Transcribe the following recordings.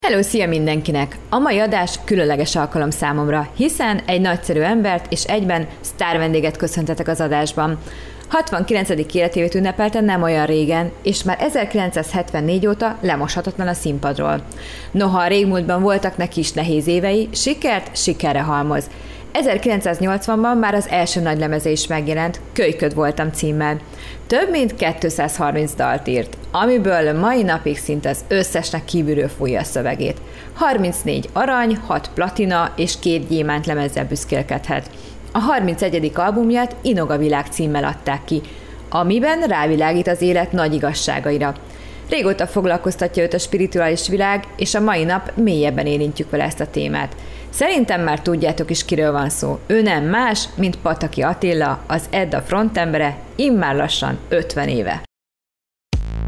Hello, szia mindenkinek! A mai adás különleges alkalom számomra, hiszen egy nagyszerű embert és egyben sztár vendéget köszöntetek az adásban. 69. életévét ünnepelte nem olyan régen, és már 1974 óta lemoshatatlan a színpadról. Noha a régmúltban voltak neki is nehéz évei, sikert sikerre halmoz. 1980-ban már az első nagy lemeze is megjelent, Kölyköd voltam címmel. Több mint 230 dalt írt, amiből mai napig szinte az összesnek kívülről fújja a szövegét. 34 arany, 6 platina és két gyémánt lemezzel büszkélkedhet. A 31. albumját Inoga világ címmel adták ki, amiben rávilágít az élet nagy igazságaira. Régóta foglalkoztatja őt a spirituális világ, és a mai nap mélyebben érintjük vele ezt a témát. Szerintem már tudjátok is, kiről van szó. Ő nem más, mint Pataki Attila, az Edda frontembere, immár lassan 50 éve.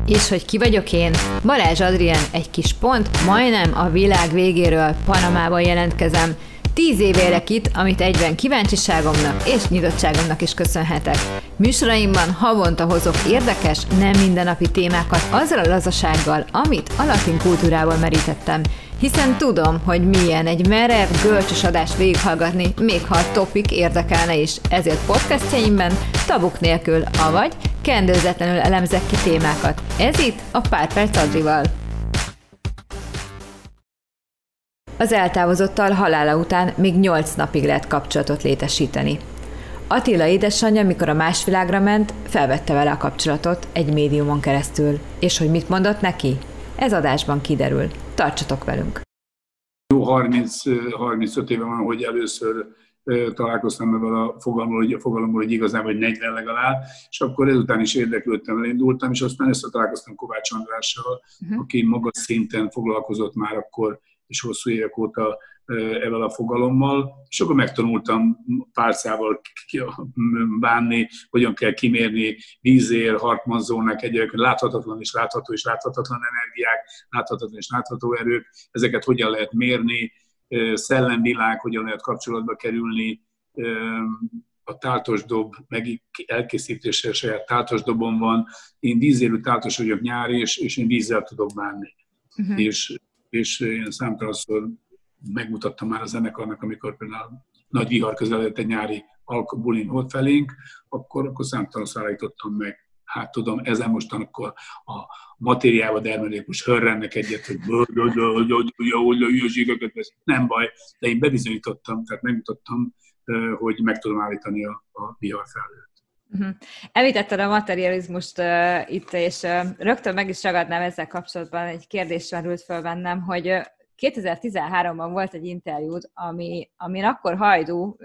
És hogy ki vagyok én? Balázs Adrien, egy kis pont, majdnem a világ végéről Panamában jelentkezem. Tíz év élek itt, amit egyben kíváncsiságomnak és nyitottságomnak is köszönhetek. Műsoraimban havonta hozok érdekes, nem mindennapi témákat azzal a lazasággal, amit a latin kultúrából merítettem, hiszen tudom, hogy milyen egy merev, görcsös adást végighallgatni, még ha a topik érdekelne is. Ezért podcastjaimben tabuk nélkül, avagy kendőzetlenül elemzek ki témákat. Ez itt a Pár Perc Adrival. Az eltávozottal halála után még nyolc napig lehet kapcsolatot létesíteni. Attila édesanyja, mikor a más világra ment, felvette vele a kapcsolatot egy médiumon keresztül. És hogy mit mondott neki? Ez adásban kiderül. Tartsatok velünk! Jó 30, 35 éve van, hogy először találkoztam ebben a fogalommal, hogy, fogalommal, hogy igazán vagy 40 legalább, és akkor ezután is érdeklődtem, elindultam, és aztán összetalálkoztam Kovács Andrással, uh-huh. aki magas szinten foglalkozott már akkor, és hosszú évek óta ezzel a fogalommal, és akkor megtanultam párcával bánni, hogyan kell kimérni vízér, hartmanzónak, egyébként láthatatlan és látható és láthatatlan energiák, láthatatlan és látható erők, ezeket hogyan lehet mérni, szellemvilág, hogyan lehet kapcsolatba kerülni, a táltos dob meg elkészítése saját táltos dobom van. Én vízérű táltos vagyok nyári, és, és én vízzel tudok bánni. Uh-huh. És, és én számtalanszor megmutattam már a zenekarnak, amikor például nagy vihar közeledett egy nyári bulin ott felénk, akkor, akkor számtalan szállítottam meg. Hát tudom, ezen mostan akkor a matériával dermelék most hörrennek egyet, hogy nem baj, de én bebizonyítottam, tehát megmutattam, hogy meg tudom állítani a, a vihar felőtt. Uh-huh. Említetted a materializmust uh, itt, és uh, rögtön meg is ragadnám ezzel kapcsolatban, egy kérdés merült föl bennem, hogy uh, 2013-ban volt egy interjúd, ami, amin akkor Hajdú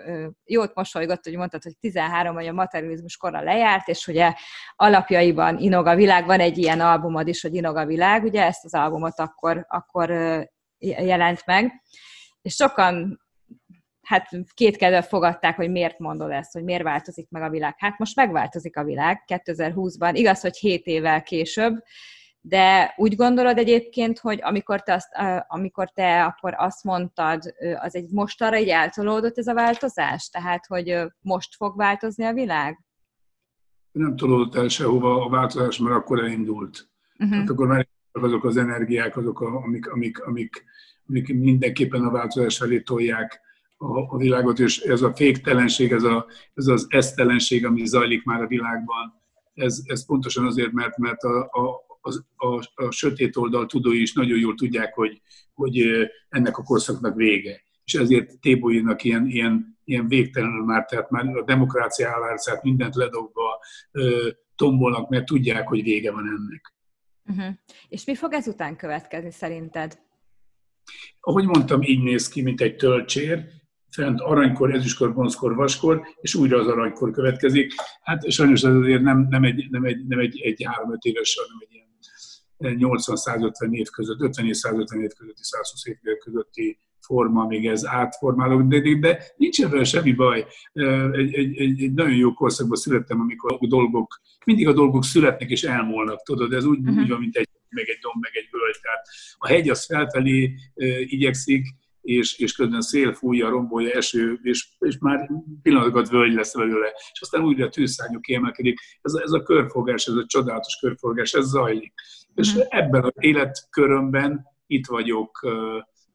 jót mosolygott, hogy mondtad, hogy 13 vagy a materializmus korra lejárt, és ugye alapjaiban Inoga világ, van egy ilyen albumod is, hogy Inoga világ, ugye ezt az albumot akkor, akkor jelent meg, és sokan hát kétkedve fogadták, hogy miért mondod ezt, hogy miért változik meg a világ. Hát most megváltozik a világ 2020-ban, igaz, hogy 7 évvel később, de úgy gondolod egyébként, hogy amikor te, azt, amikor te akkor azt mondtad, az egy most arra így eltolódott ez a változás? Tehát, hogy most fog változni a világ? Nem tolódott el sehova a változás, mert akkor elindult. Uh-huh. Hát akkor már azok az energiák, azok, a, amik, amik, amik, amik mindenképpen a változás felé tolják a, a világot, és ez a féktelenség, ez, a, ez az esztelenség, ami zajlik már a világban, ez, ez pontosan azért, mert, mert a, a, az, a, a sötét oldal tudói is nagyon jól tudják, hogy, hogy ennek a korszaknak vége. És ezért tébolynak ilyen, ilyen, ilyen végtelenül már, tehát már a demokrácia állárcát mindent ledobva tombolnak, mert tudják, hogy vége van ennek. Uh-huh. És mi fog ezután következni szerinted? Ahogy mondtam, így néz ki, mint egy töltsér, fent aranykor, ezüstkor, bronzkor, vaskor, és újra az aranykor következik. Hát sajnos ez azért nem, nem egy, nem egy, nem egy, egy három-öt éves, hanem egy 80-150 év között, 50 és 150 év közötti, 120 év közötti forma, még ez átformálódik, de nincs ebben semmi baj. Egy, egy, egy, egy nagyon jó korszakban születtem, amikor a dolgok, mindig a dolgok születnek és elmúlnak, tudod, ez úgy, uh-huh. úgy van, mint egy meg egy domb, meg egy völgy. Tehát a hegy az felfelé e, igyekszik, és, és közben szél fújja, rombolja, eső, és, és már pillanatokat völgy lesz belőle. És aztán újra a tűzszányok kiemelkedik. Ez, ez a körforgás, ez a csodálatos körforgás, ez zajlik. És uh-huh. ebben az életkörömben itt vagyok,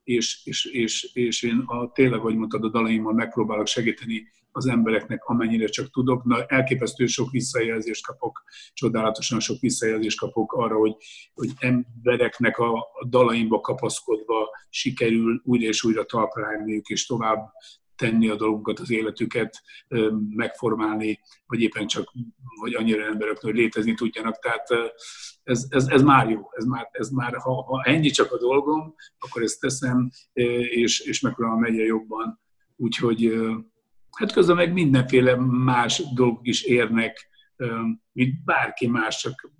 és, és, és, és én a, tényleg, ahogy mondtad, a dalaimmal megpróbálok segíteni az embereknek, amennyire csak tudok. Na, elképesztő sok visszajelzést kapok, csodálatosan sok visszajelzést kapok arra, hogy, hogy embereknek a, dalaimba kapaszkodva sikerül újra és újra talpra és tovább tenni a dolgunkat, az életüket megformálni, vagy éppen csak, hogy annyira emberek, hogy létezni tudjanak. Tehát ez, ez, ez már jó, ez már, ez már ha, ha ennyi csak a dolgom, akkor ezt teszem, és, és megpróbálom egyre jobban. Úgyhogy hát közben meg mindenféle más dolgok is érnek, mint bárki más, csak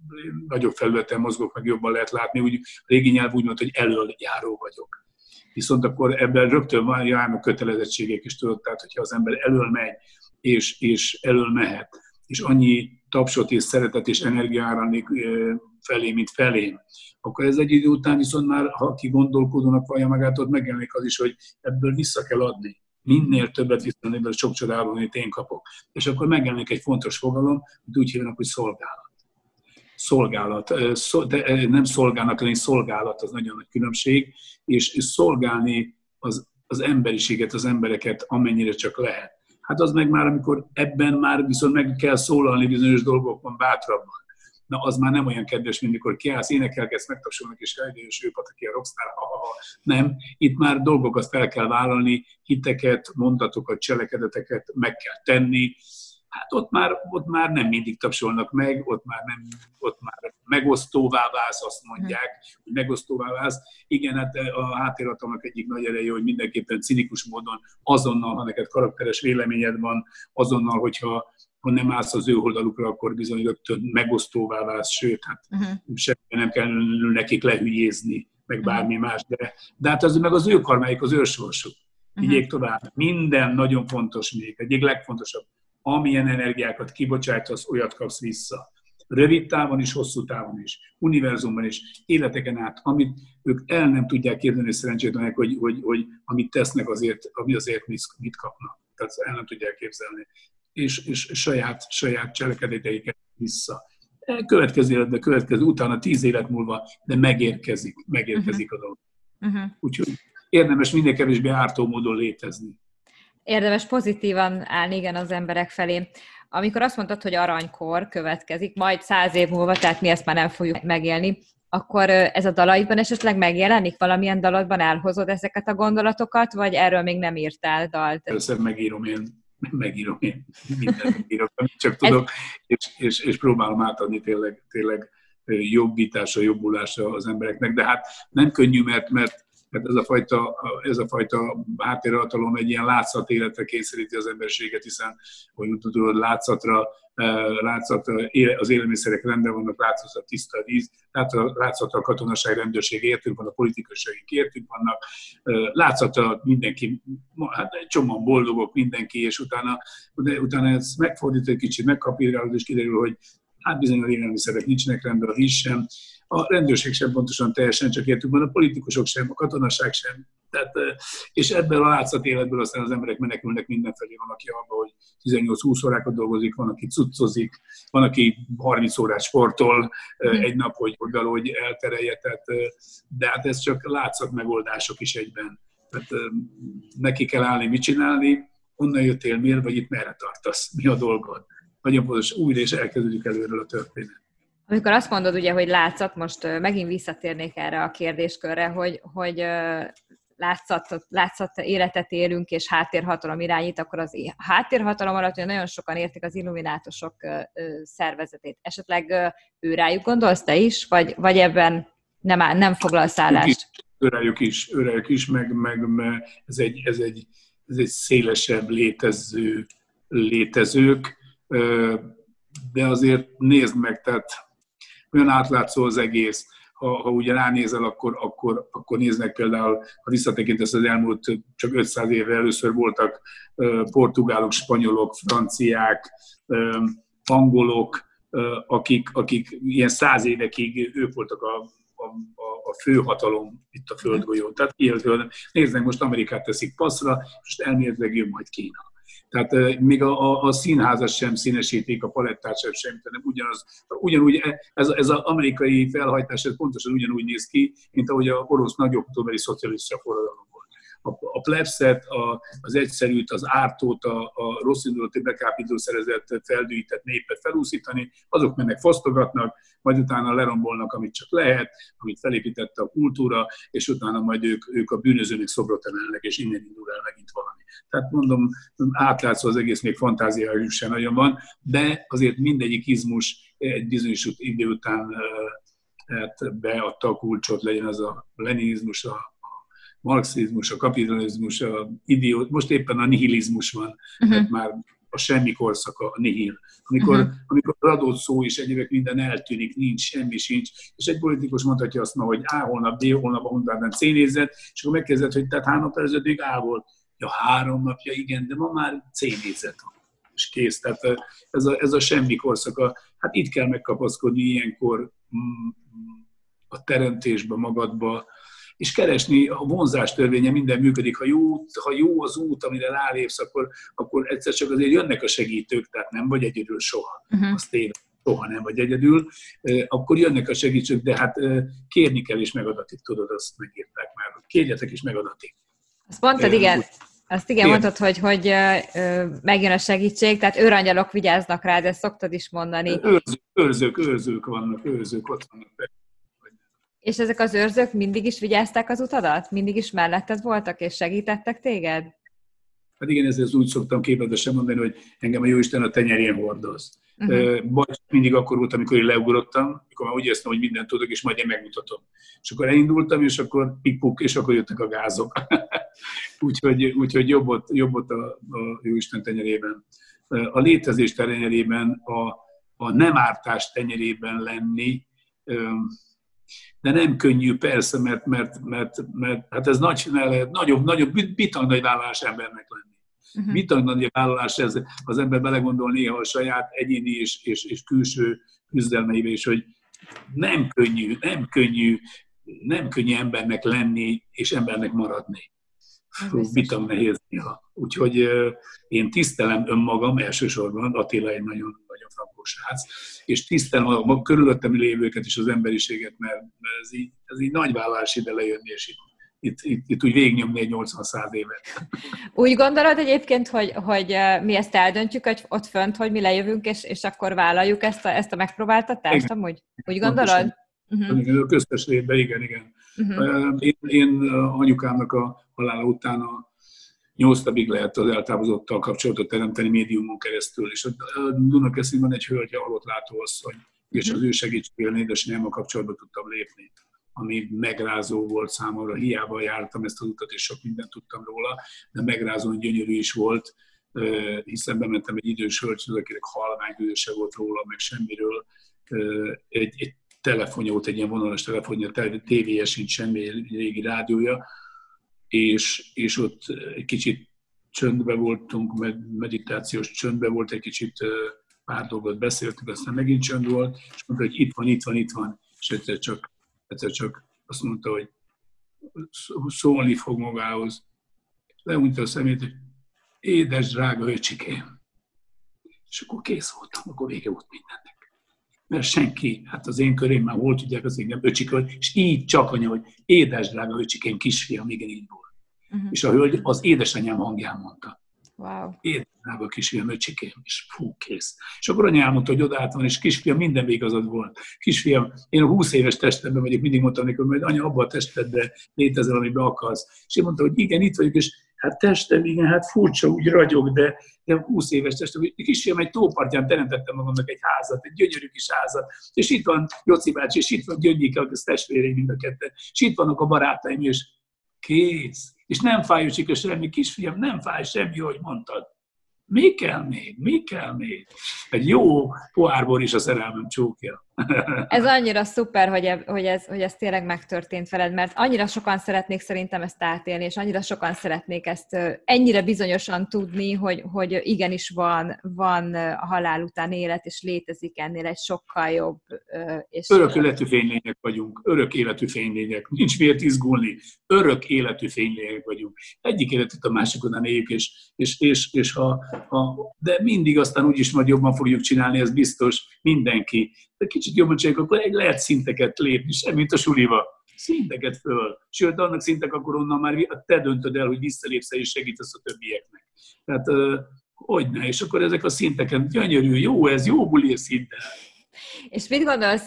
nagyobb felületen mozgok, meg jobban lehet látni. Úgy, a régi nyelv úgy mondta, hogy elöljáró vagyok viszont akkor ebben rögtön van, járnak kötelezettségek is, tudod, tehát hogyha az ember elől megy, és, és elől mehet, és annyi tapsot és szeretet és energia áramlik felé, mint felé, akkor ez egy idő után viszont már, ha ki gondolkodónak vallja magát, ott megjelenik az is, hogy ebből vissza kell adni. Minél többet viszont ebből sok csodálom, amit én kapok. És akkor megjelenik egy fontos fogalom, hogy úgy hívnak, hogy szolgálat szolgálat, de nem szolgálnak lenni, szolgálat az nagyon nagy különbség, és, szolgálni az, az emberiséget, az embereket amennyire csak lehet. Hát az meg már, amikor ebben már viszont meg kell szólalni bizonyos dolgokban bátrabban. Na, az már nem olyan kedves, mint mikor kiállsz, énekelgetsz, megtapsolnak, és eljön ő aki a rockstar, ha, ha, ha. Nem, itt már dolgokat fel kell vállalni, hiteket, mondatokat, cselekedeteket meg kell tenni, hát ott már, ott már nem mindig tapsolnak meg, ott már, nem, ott már megosztóvá válsz, azt mondják, hogy megosztóvá válsz. Igen, hát a háttérhatalmak egyik nagy ereje, hogy mindenképpen cinikus módon azonnal, ha neked karakteres véleményed van, azonnal, hogyha ha nem állsz az ő oldalukra, akkor bizony rögtön megosztóvá válsz, sőt, hát uh-huh. semmi nem kell nekik lehülyézni, meg bármi uh-huh. más, de, de hát az meg az ő karmáik, az ő sorsuk. Uh-huh. tovább. Minden nagyon fontos még, egyik legfontosabb amilyen energiákat kibocsátasz, olyat kapsz vissza. Rövid távon is, hosszú távon is, univerzumban is, életeken át, amit ők el nem tudják kérdeni szerencsétlenek, hogy, hogy, hogy amit tesznek azért, ami azért mit kapnak. Tehát el nem tudják képzelni. És, és saját, saját cselekedeteiket vissza. Következő életben, következő, utána tíz élet múlva, de megérkezik, megérkezik uh-huh. a dolog. Uh-huh. Úgyhogy érdemes minél kevésbé ártó módon létezni érdemes pozitívan állni igen az emberek felé. Amikor azt mondtad, hogy aranykor következik, majd száz év múlva, tehát mi ezt már nem fogjuk megélni, akkor ez a dalaidban esetleg megjelenik? Valamilyen dalodban elhozod ezeket a gondolatokat, vagy erről még nem írtál dalt? Először megírom én, megírom én, mindent megírok, amit csak tudok, és, és, és próbálom átadni tényleg, tényleg jobbításra, jobbulásra az embereknek, de hát nem könnyű, mert, mert mert ez a fajta, ez a fajta háttérhatalom egy ilyen látszat életre kényszeríti az emberiséget, hiszen, hogy tudod, látszatra, eh, látszatra az élelmiszerek rendben vannak, látszatra tiszta víz, látszatra a katonaság, rendőrség értünk van, a politikusság értünk vannak, eh, látszatra mindenki, hát egy csomóan boldogok mindenki, és utána, utána ez megfordít egy kicsit, megkapírálod, és kiderül, hogy hát bizony a élelmiszerek nincsenek rendben, a víz sem, a rendőrség sem pontosan teljesen csak értük van, a politikusok sem, a katonaság sem. Tehát, és ebből a látszat életből aztán az emberek menekülnek mindenfelé. Van, aki abban, hogy 18-20 órákat dolgozik, van, aki cuccozik, van, aki 30 órát sportol mm. egy nap, hogy valahogy elterelje. Tehát, de hát ez csak látszat megoldások is egyben. Tehát neki kell állni, mit csinálni, honnan jöttél, miért vagy itt, merre tartasz, mi a dolgod. Nagyon fontos, újra és elkezdődik előről a történet. Amikor azt mondod, ugye, hogy látszat, most megint visszatérnék erre a kérdéskörre, hogy, hogy látszat, látszat életet élünk, és háttérhatalom irányít, akkor az háttérhatalom alatt ugye nagyon sokan értik az illuminátosok szervezetét. Esetleg ő rájuk gondolsz te is, vagy, vagy ebben nem, nem foglalsz állást? Őrájuk is, őrájuk is, meg, meg, meg ez, egy, ez, egy, ez egy szélesebb létező létezők, de azért nézd meg, tehát olyan átlátszó az egész, ha, ha ugye ránézel, akkor, akkor, akkor néznek például, ha visszatekintesz az elmúlt csak 500 évre először voltak portugálok, spanyolok, franciák, angolok, akik, akik ilyen száz évekig ők voltak a, a, a főhatalom itt a földgolyón. Tehát ilyen, néznek, most Amerikát teszik passzra, most elméletileg jön majd Kína Tehát még a, a, a színházat sem színesítik, a palettát sem sem, hanem ugyanaz, ugyanúgy e, ez, ez az amerikai felhajtás ez pontosan ugyanúgy néz ki, mint ahogy a orosz nagyoktóbeli szocialista forradalom a, a plebszet, a, az egyszerűt, az ártót, a, a rossz indulatú bekápító szerezett, feldűített népet felúszítani, azok mennek fosztogatnak, majd utána lerombolnak, amit csak lehet, amit felépítette a kultúra, és utána majd ők, ők a bűnözőnek szobrot emelnek, és innen indul el megint valami. Tehát mondom, átlátszó az egész még fantáziájuk sem nagyon van, de azért mindegyik izmus egy bizonyos idő után hát beadta a kulcsot, legyen az a leninizmus, a marxizmus, a kapitalizmus, a idiót, most éppen a nihilizmus van, uh-huh. tehát már a semmi korszaka, a nihil. Amikor, uh-huh. amikor adott szó és egyébként minden eltűnik, nincs, semmi sincs, és egy politikus mondhatja azt ma, hogy A holnap, B holnap, a hónapban C nézett, és akkor megkezdett, hogy tehát három nap előződig A volt. Ja, három napja, igen, de ma már C nézett van. És kész. Tehát ez a, ez a semmi korszaka. Hát itt kell megkapaszkodni ilyenkor mm, a teremtésbe, magadba, és keresni a vonzás törvénye, minden működik. Ha jó, ha jó az út, amire rálépsz, akkor, akkor egyszer csak azért jönnek a segítők, tehát nem vagy egyedül soha. Uh-huh. Azt én soha nem vagy egyedül, akkor jönnek a segítők, de hát kérni kell és megadatik, tudod, azt megírták már. Kérjetek és megadatik. Azt mondtad, igen. Azt igen, mondtad, hogy, hogy megjön a segítség, tehát őrangyalok vigyáznak rád, ezt szoktad is mondani. Őrzők, őrzők, őrzők vannak, őrzők ott vannak. És ezek az őrzők mindig is vigyázták az utadat? Mindig is melletted voltak, és segítettek téged? Hát igen, ezért úgy szoktam képletesen mondani, hogy engem a Jóisten a tenyerén hordoz. Uh-huh. Baj mindig akkor volt, amikor én leugrottam, amikor már úgy éreztem, hogy mindent tudok, és majd én megmutatom. És akkor elindultam, és akkor pikpuk, és akkor jöttek a gázok. úgyhogy, úgyhogy jobb ott, jobb ott a, a Jóisten tenyerében. A létezés tenyerében, a, a nem ártás tenyerében lenni, de nem könnyű persze, mert, mert, mert, mert hát ez nagy, lehet, nagyobb, nagyobb, bitang nagy vállalás embernek lenni. Uh-huh. Bitang nagy vállalás ez, az ember belegondol néha a saját egyéni és, és, és külső küzdelmeibe is, hogy nem könnyű, nem könnyű, nem könnyű embernek lenni és embernek maradni. Bitang nehéz néha. Úgyhogy én tisztelem önmagam elsősorban, Attila egy nagyon, nagyon frankó srác, és tisztelem a, körülöttem lévőket és az emberiséget, mert, ez, így, ez így nagy vállás ide lejönni, és itt, itt, itt, itt úgy végignyomni egy 80-100 évet. Úgy gondolod egyébként, hogy, hogy mi ezt eldöntjük, hogy ott fönt, hogy mi lejövünk, és, és akkor vállaljuk ezt a, ezt a megpróbáltatást, igen. amúgy? Úgy gondolod? Uh-huh. A köztes létben, igen, igen. Uh-huh. Én, én anyukámnak a halála után a nyolc napig lehet az eltávozottal kapcsolatot teremteni médiumon keresztül, és a Dunakeszin egy hölgy, halott látóasszony, és az ő segítségével a kapcsolatba tudtam lépni ami megrázó volt számomra. Hiába jártam ezt az utat, és sok mindent tudtam róla, de megrázó gyönyörű is volt, hiszen bementem egy idős hölgyhöz, akinek halvány se volt róla, meg semmiről. Egy, egy telefonja volt, egy ilyen vonalas telefonja, tévéje sincs semmi, régi rádiója, és, és ott egy kicsit csöndbe voltunk, meditációs csöndbe volt, egy kicsit pár dolgot beszéltünk, aztán megint csönd volt, és mondta, hogy itt van, itt van, itt van, és egyszer csak, egyszer csak azt mondta, hogy szólni fog magához. Leunta a szemét, hogy édes, drága öcsikém. És akkor kész voltam, akkor vége volt mindennek mert senki, hát az én körém már volt, tudják az engem öcsiköl, és így csak anya, hogy édes drága öcsikém, kisfiam, igen, így volt. Uh-huh. És a hölgy az édesanyám hangján mondta. Wow. Édes drága kisfiam, öcsikém, és fú, kész. És akkor anya elmondta, hogy odaállt van, és kisfiam, minden igazad volt. Kisfiam, én a 20 éves testemben vagyok, mindig mondtam neki, hogy anya, abban a testedben létezel, amiben akarsz. És én mondta, hogy igen, itt vagyok, és hát testem, igen, hát furcsa, úgy ragyog, de, de 20 éves testem, hogy kisfiam egy tópartján teremtettem magamnak egy házat, egy gyönyörű kis házat, és itt van Joci bácsi, és itt van Gyöngyike, az testvéreim mind a ketten, és itt vannak a barátaim, és kész. És nem fáj, hogy semmi, kisfiam, nem fáj semmi, hogy mondtad. Mi kell még? Mi kell még? Egy jó pohárból is a szerelmem csókja. ez annyira szuper, hogy, e, hogy, ez, hogy ez tényleg megtörtént veled, mert annyira sokan szeretnék szerintem ezt átélni, és annyira sokan szeretnék ezt ennyire bizonyosan tudni, hogy, hogy igenis van, van a halál után élet, és létezik ennél egy sokkal jobb. És örök életű fénylények vagyunk, örök életű fénylények, nincs miért izgulni, örök életű fénylények vagyunk. Egyik életet a másikon éljük, és, és, és, és ha a, de mindig aztán úgyis majd jobban fogjuk csinálni, ez biztos, mindenki. De kicsit jobban csináljuk, akkor egy lehet szinteket lépni, semmit a suliba. Szinteket föl. Sőt, annak szintek akkor onnan már te döntöd el, hogy visszalépsz és segítesz a többieknek. Tehát hogy ne, és akkor ezek a szinteken gyönyörű, jó ez, jó buli szinten. És mit gondolsz,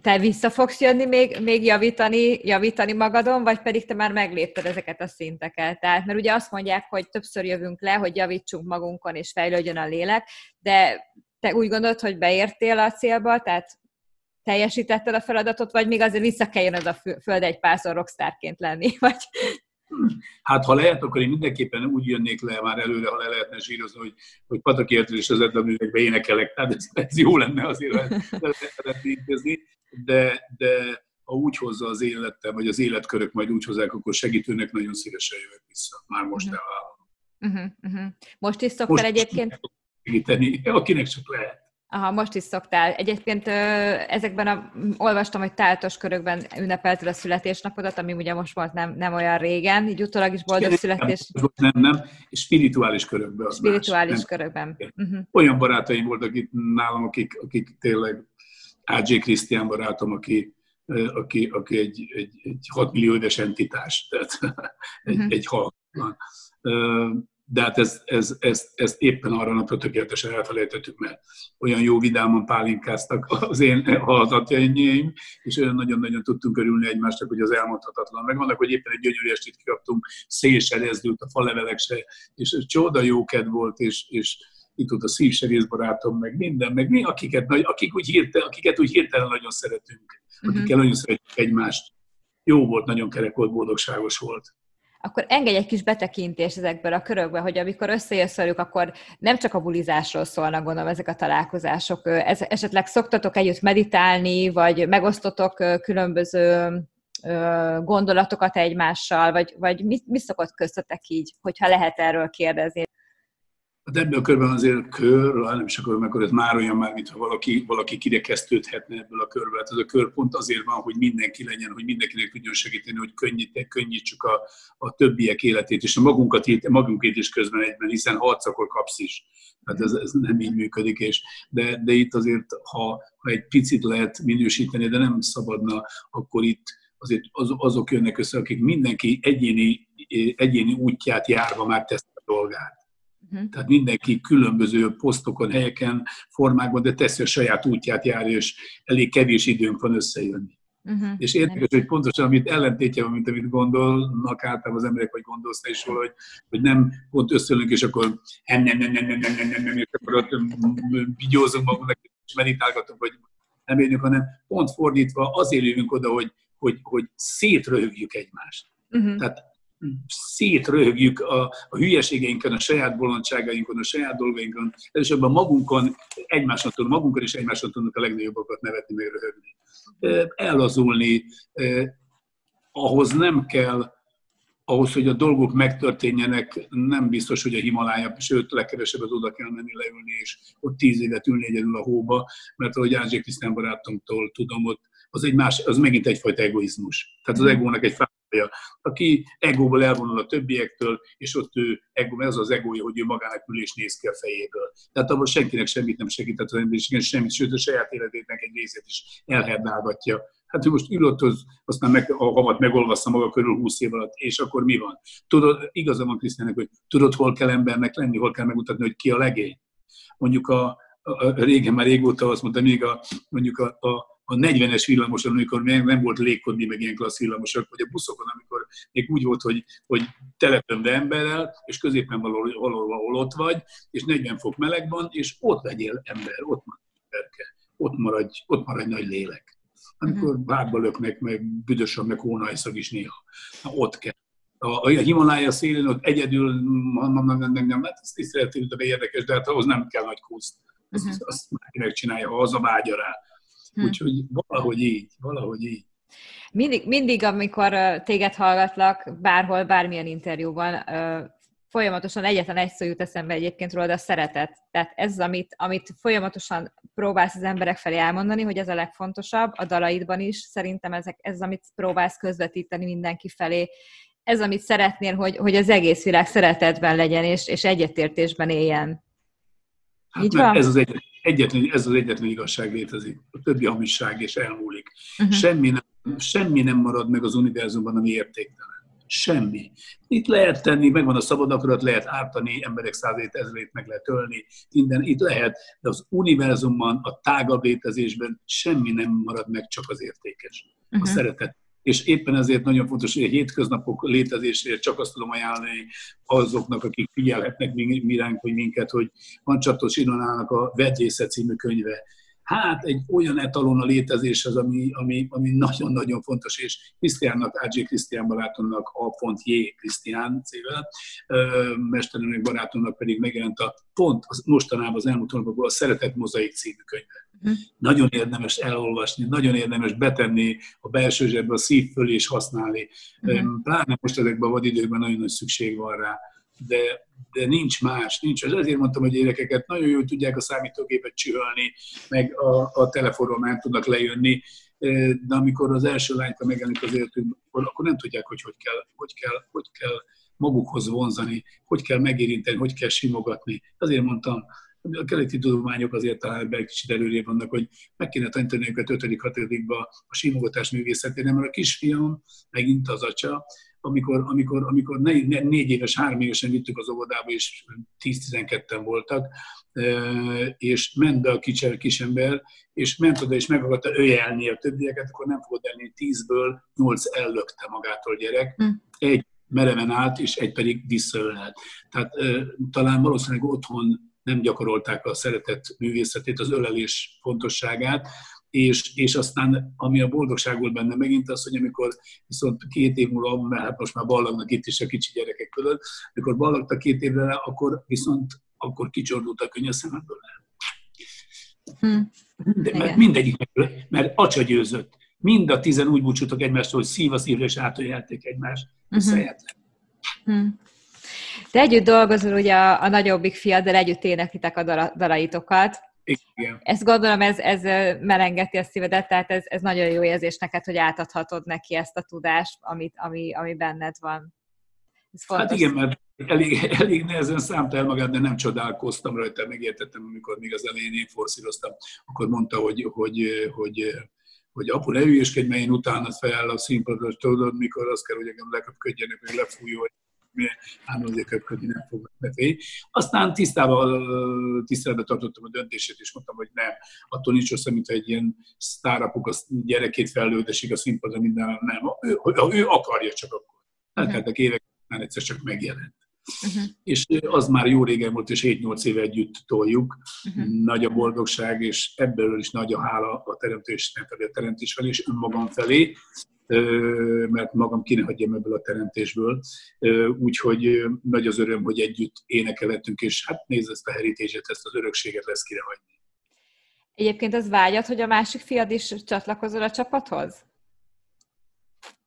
te vissza fogsz jönni még, még javítani, javítani magadon, vagy pedig te már meglépted ezeket a szinteket? Tehát, mert ugye azt mondják, hogy többször jövünk le, hogy javítsunk magunkon, és fejlődjön a lélek, de te úgy gondolod, hogy beértél a célba, tehát teljesítetted a feladatot, vagy még azért vissza kell jönnöd a föld egy párszor rockstárként lenni, vagy Hát ha lehet, akkor én mindenképpen úgy jönnék le már előre, ha le lehetne zsírozni, hogy, hogy Pataki és az Edda énekelek. Tehát ez, ez, jó lenne azért lehet intézni, de, de ha úgy hozza az életem, vagy az életkörök majd úgy hozzák, akkor segítőnek nagyon szívesen jövök vissza. Már most uh-huh. elvállalom. Uh-huh, uh-huh. Most is szoktál most egyébként? Segíteni, akinek csak lehet. Aha, most is szoktál. Egyébként ezekben a, olvastam, hogy táltos körökben ünnepelted a születésnapodat, ami ugye most volt nem, nem olyan régen, így utólag is boldog születés. Nem, nem, és spirituális körökben. Az spirituális más, körökben. Uh-huh. Olyan barátaim voltak itt nálam, akik, akik tényleg A.J. Krisztián barátom, aki, aki, aki egy, egy, egy 6 millió éves entitás, tehát egy, uh-huh. egy halkan de hát ezt, ez, ez, ez éppen arra napra tökéletesen elfelejtettük, mert olyan jó vidáman pálinkáztak az én hallgatjaim, és olyan nagyon-nagyon tudtunk örülni egymásnak, hogy az elmondhatatlan. Meg vannak, hogy éppen egy gyönyörű estét kikaptunk, szél se rezdült, a falevelek se, és csoda jó kedv volt, és, és itt volt a szívserész barátom, meg minden, meg mi, akiket, akik úgy hirtelen, akiket úgy hirtelen nagyon szeretünk, akikkel uh-huh. nagyon szeretjük egymást. Jó volt, nagyon kerek volt, boldogságos volt akkor engedj egy kis betekintést ezekből a körökbe, hogy amikor összejössz velük, akkor nem csak a bulizásról szólnak, gondolom, ezek a találkozások. Ez, esetleg szoktatok együtt meditálni, vagy megosztotok különböző gondolatokat egymással, vagy, vagy mi, mi szokott köztetek így, hogyha lehet erről kérdezni? Hát ebben a körben azért kör, nem is akkor, mert ez már olyan már, mintha valaki, valaki kirekesztődhetne ebből a körből. Hát ez a kör pont azért van, hogy mindenki legyen, hogy mindenkinek tudjon segíteni, hogy könnyít, könnyítsük a, a többiek életét, és a magunkat, magunkét is közben egyben, hiszen harc akkor kapsz is. Hát ez, ez nem így működik, és, de, de itt azért, ha, ha egy picit lehet minősíteni, de nem szabadna, akkor itt azért az, azok jönnek össze, akik mindenki egyéni, egyéni útját járva már teszik a dolgát Uh-huh. Tehát mindenki különböző posztokon, helyeken, formákban, de teszi a saját útját jár, és elég kevés időnk van összejönni. Uh-huh. És érdekes, hogy pontosan amit ellentétje van, mint amit gondolnak általában az emberek, vagy gondolsz is róla, hogy, hogy nem pont összeülünk, és akkor nem, nem, nem, nem, nem, nem, nem, nem, és akkor ott vigyózunk magunknak, és meditálgatunk, vagy nem érjük, hanem pont fordítva azért jövünk oda, hogy, hogy, hogy szétröhögjük egymást. Uh-huh. Tehát szétröhögjük a, a hülyeségeinken, a saját bolondságainkon, a saját dolgainkon, elsősorban magunkon, egymáson tudunk, magunkon és egymáson tudunk a legnagyobbakat nevetni, meg röhögni. Ellazulni, ahhoz nem kell, ahhoz, hogy a dolgok megtörténjenek, nem biztos, hogy a Himalája, sőt, legkevesebbet oda kell menni leülni, és ott tíz évet ülni egyedül a hóba, mert ahogy Ázsék Krisztán barátomtól tudom, ott az, egy más, az megint egyfajta egoizmus. Tehát az mm. egónak egy fája, aki egóból elvonul a többiektől, és ott ő, ego, ez az egója, hogy ő magának ül néz ki a fejéből. Tehát abban senkinek semmit nem segített az emberiségen, semmit, sőt a saját életének egy részét is elherdálgatja. Hát ő most ülött, az, aztán meg, a havat megolvaszta maga körül 20 év alatt, és akkor mi van? Tudod, igaza van Krisztiának, hogy tudod, hol kell embernek lenni, hol kell megmutatni, hogy ki a legény. Mondjuk a, a, a régen már régóta azt mondta, még a, mondjuk a, a a 40-es villamoson, amikor még nem volt légkodni, meg ilyen klassz villamosok, vagy a buszokon, amikor még úgy volt, hogy, hogy telepönve emberrel, és középen valahol, valahol ott vagy, és 40 fok meleg van, és ott legyél ember, ott maradj emberke, ott maradj, ott maradj nagy lélek. Amikor mhm. bárba löknek, meg büdösön, meg hónajszag is néha. Na, ott kell. A, a Himalája szélén ott egyedül, nem, nem, nem, nem, hát ez tiszteletében érdekes, de hát ahhoz nem kell nagy kuszt. Azt, uh-huh. azt megcsinálja, ha az a vágya rá. Hm. Úgyhogy valahogy így, valahogy így. Mindig, mindig, amikor téged hallgatlak, bárhol, bármilyen interjúban, folyamatosan egyetlen egy szó jut eszembe egyébként rólad, a szeretet. Tehát ez, amit, amit folyamatosan próbálsz az emberek felé elmondani, hogy ez a legfontosabb, a dalaidban is, szerintem ezek, ez, amit próbálsz közvetíteni mindenki felé, ez, amit szeretnél, hogy, hogy az egész világ szeretetben legyen, és, és egyetértésben éljen. Hát Így van? Ez az, egy, egyetlen, ez az egyetlen igazság létezik. A többi hamisság és elmúlik. Uh-huh. Semmi, nem, semmi nem marad meg az univerzumban, ami értéktelen. Semmi. Itt lehet tenni, megvan a szabad akarat, lehet ártani, emberek százét, ezrét meg lehet ölni, minden itt lehet, de az univerzumban, a tágabb létezésben semmi nem marad meg, csak az értékes. Uh-huh. A szeretet. És éppen ezért nagyon fontos, hogy a hétköznapok létezésért csak azt tudom ajánlani azoknak, akik figyelhetnek miránk, hogy minket, hogy van Csatos Ilonának a Vedészet című könyve, hát egy olyan etalon a létezéshez, ami, ami, ami nagyon-nagyon fontos, és Krisztiánnak, A.J. Krisztián barátomnak, A.J. Krisztián cével, mesteremnek barátomnak pedig megjelent a pont az, mostanában az elmúlt hónapokban a Szeretet Mozaik című könyve. Uh-huh. Nagyon érdemes elolvasni, nagyon érdemes betenni a belső zsebbe, a szív fölé és használni. Uh-huh. Pláne most ezekben a vadidőkben nagyon nagy szükség van rá de, de nincs más, nincs. És ezért mondtam, hogy gyerekeket nagyon jól tudják a számítógépet csühölni, meg a, a telefonról már tudnak lejönni, de amikor az első lányka megjelenik az életükben, akkor, nem tudják, hogy hogy kell, hogy kell, hogy kell magukhoz vonzani, hogy kell megérinteni, hogy kell simogatni. Azért mondtam, a keleti tudományok azért talán ebben kicsit előrébb vannak, hogy meg kéne tanítani őket 5 6 a simogatás művészetére, mert a kisfiam, megint az atya, amikor, amikor, amikor négy, éves, három évesen vittük az óvodába, és 10-12-en voltak, és ment be a kicser kisember, és ment oda, és meg akarta öjelni a többieket, akkor nem fogod elni, tízből nyolc ellökte magától gyerek. Mm. Egy mereven állt, és egy pedig visszaölelt. Tehát talán valószínűleg otthon nem gyakorolták a szeretet művészetét, az ölelés fontosságát, és, és aztán ami a boldogság volt benne megint az, hogy amikor viszont két év múlva, mert hát most már ballagnak itt is a kicsi gyerekek között, amikor ballagtak két évre, akkor viszont akkor kicsordult a könyv a szememből. Hmm. De, mert mindegyik, mert acsa győzött. Mind a tizen úgy búcsútok egymástól, hogy szív a szívre, és átöljelték egymást. Uh-huh. Hmm. Te együtt dolgozol ugye a, a nagyobbik fiaddal, együtt éneklitek a daraitokat. Igen. Ezt gondolom, ez, ez melengeti a szívedet, tehát ez, ez nagyon jó érzés neked, hogy átadhatod neki ezt a tudást, amit, ami, ami benned van. Ez hát igen, mert elég, elég nehezen számta el magát, de nem csodálkoztam rajta, megértettem, amikor még az elején én forszíroztam, akkor mondta, hogy, hogy, hogy, hogy apu, ne ügyeskedj, mert én utána fel a színpadra, tudod, mikor azt kell, hogy engem leköpködjenek, hogy lefújjon, azért köpködni nem fog befelé. Aztán tisztában, tiszteletben tartottam a döntését, és mondtam, hogy nem. Attól nincs össze, mint egy ilyen sztárapuk a gyerekét fellődesik a színpadra, minden nem. Ő, ha ő akarja csak akkor. Elteltek évek, már egyszer csak megjelent. Uh-huh. És az már jó régen volt, és 7-8 éve együtt toljuk. Uh-huh. Nagy a boldogság, és ebből is nagy a hála a teremtésnek, a teremtés felé, és önmagam felé, mert magam kéne hagyjam ebből a teremtésből. Úgyhogy nagy az öröm, hogy együtt énekelhetünk, és hát nézd ezt a heritage ezt az örökséget lesz kire hagyni. Egyébként az vágyat, hogy a másik fiad is csatlakozol a csapathoz?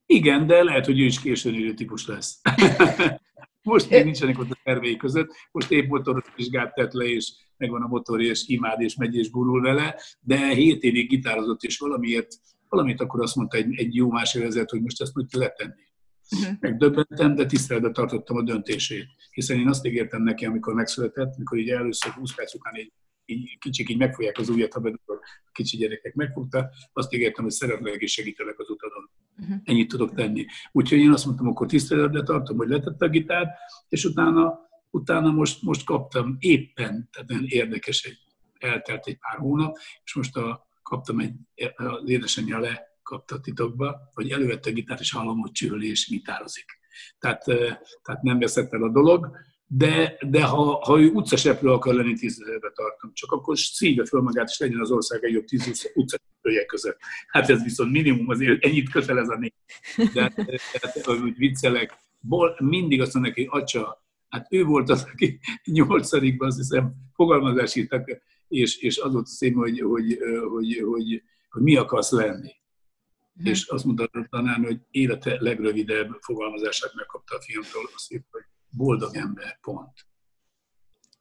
Igen, de lehet, hogy ő is későn élő típus lesz. Most még nincsenek ott a tervei között, most épp motoros vizsgát tett le, és megvan a motor, és imád, és megy, és gurul vele, de hét évig gitározott, és valamiért valamit, akkor azt mondta egy, egy jó másfél ezért, hogy most ezt úgy letenni. Uh-huh. Megdöbbentem, de tiszteletbe tartottam a döntését. Hiszen én azt ígértem neki, amikor megszületett, amikor így először 20 perc után így, így kicsik így megfogják az ujjat, ha bedugok, a kicsi gyerekek megfogta, azt ígértem, hogy szeretlek és segítelek az utadon. Uh-huh. Ennyit tudok tenni. Úgyhogy én azt mondtam, akkor tiszteletbe tartom, hogy letette a gitárt, és utána, utána most, most kaptam éppen, tehát nagyon érdekes, egy, eltelt egy pár hónap, és most a kaptam egy, az édesanyja le kapta titokba, hogy elővette a gitárt, és hallom, hogy csühöli és gitározik. Tehát, tehát nem veszett el a dolog, de, de ha, ha ő utcaseprő akar lenni, tízezelbe tartom, csak akkor szívja föl magát, és legyen az ország egy jobb tíz utcaseprője között. Hát ez viszont minimum, azért ennyit kötelez a négy. De, de, de úgy viccelek, Bol, mindig azt mondja neki, atya, hát ő volt az, aki nyolcadikban, azt hiszem, fogalmazás írtak, és, és az volt a szép, hogy, hogy, hogy, hogy, hogy mi akarsz lenni. Hmm. És azt mondta a tanár, hogy élete legrövidebb fogalmazását megkapta a fiamtól, azt írta, hogy boldog ember, pont.